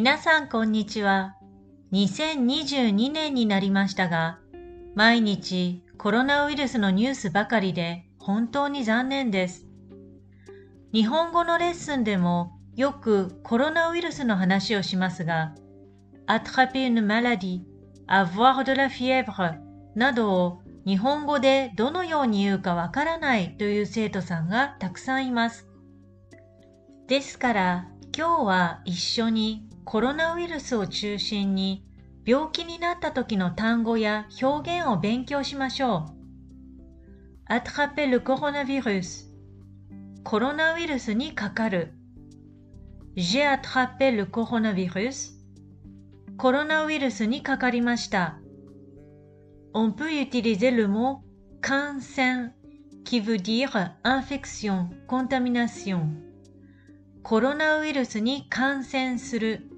皆さんこんにちは。2022年になりましたが、毎日コロナウイルスのニュースばかりで本当に残念です。日本語のレッスンでもよくコロナウイルスの話をしますが、attraper une maladie, avoir de la fièvre などを日本語でどのように言うかわからないという生徒さんがたくさんいます。ですから今日は一緒にコロナウイルスを中心に病気になった時の単語や表現を勉強しましょう。attraper le coronavirus コロナウイルスにかかる j'ai attrapé le coronavirus コロナウイルスにかかりました。On peut utiliser le mot 感染 qui veut dire infection, contamination コロナウイルスに感染する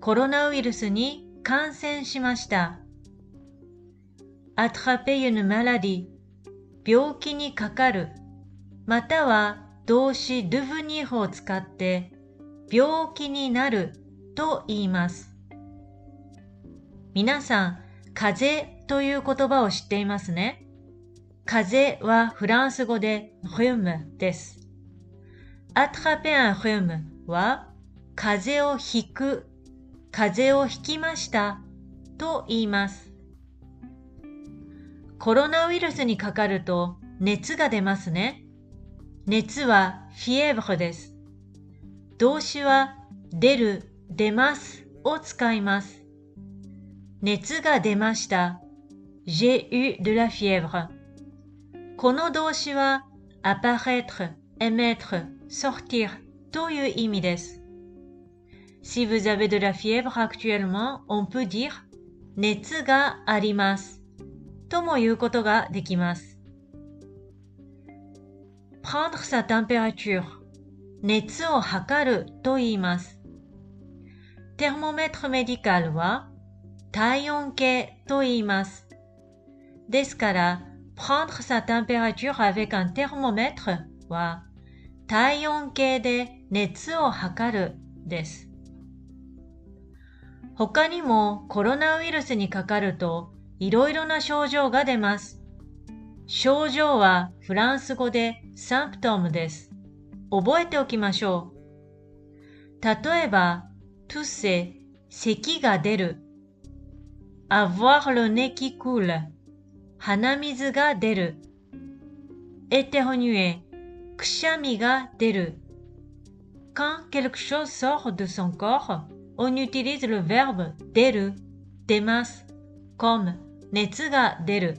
コロナウイルスに感染しました。attraper une maladie 病気にかかるまたは動詞 devenir を使って病気になると言います。皆さん、風邪という言葉を知っていますね。風邪はフランス語で r h u です。Attraper un rhume は風邪をひく風邪をひきましたと言います。コロナウイルスにかかると熱が出ますね。熱はフィエブルです。動詞は出る、出ますを使います。熱が出ました。j'ai eu de la fièvre。この動詞は apparaître, émettre, sortir という意味です。Si vous avez de la fièvre actuellement, on peut dire 熱があります。とも言うことができます。prendre sa température 熱を測ると言います。thermomètre médical は体温計と言います。ですから、prendre sa température avec un thermomètre は 体温計で熱を測るです。他にもコロナウイルスにかかるといろいろな症状が出ます。症状はフランス語でサンプトムです。覚えておきましょう。例えば、トゥセ、咳が出る。avoir le nez qui coule 鼻水が出る。エテホニュエ、くしゃみが出る。quand quelque chose sort de son corps, on utilise le verbe 出る、出ます、comme 熱が出る。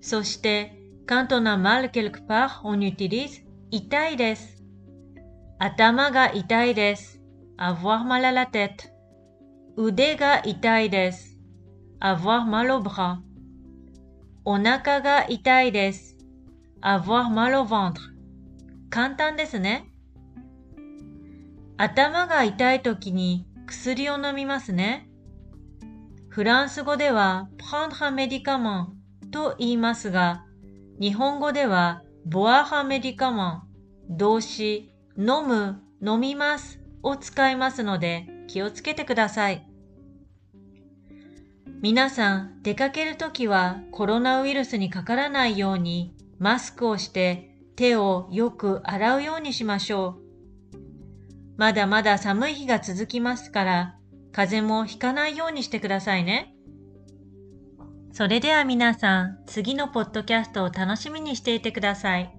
そして、quand on a mal quelque part, on utilise 痛いです。頭が痛いです。avoir mal à la tête。腕が痛いです。avoir mal au bras。お腹が痛いです。 Avoir mal au ventre。簡単ですね。頭が痛い時に薬を飲みますね。フランス語では prendre un médicament と言いますが、日本語では boire un médicament 動詞飲む、飲みますを使いますので気をつけてください。皆さん出かけるときはコロナウイルスにかからないようにマスクをして手をよく洗うようにしましょう。まだまだ寒い日が続きますから、風邪もひかないようにしてくださいね。それでは皆さん、次のポッドキャストを楽しみにしていてください。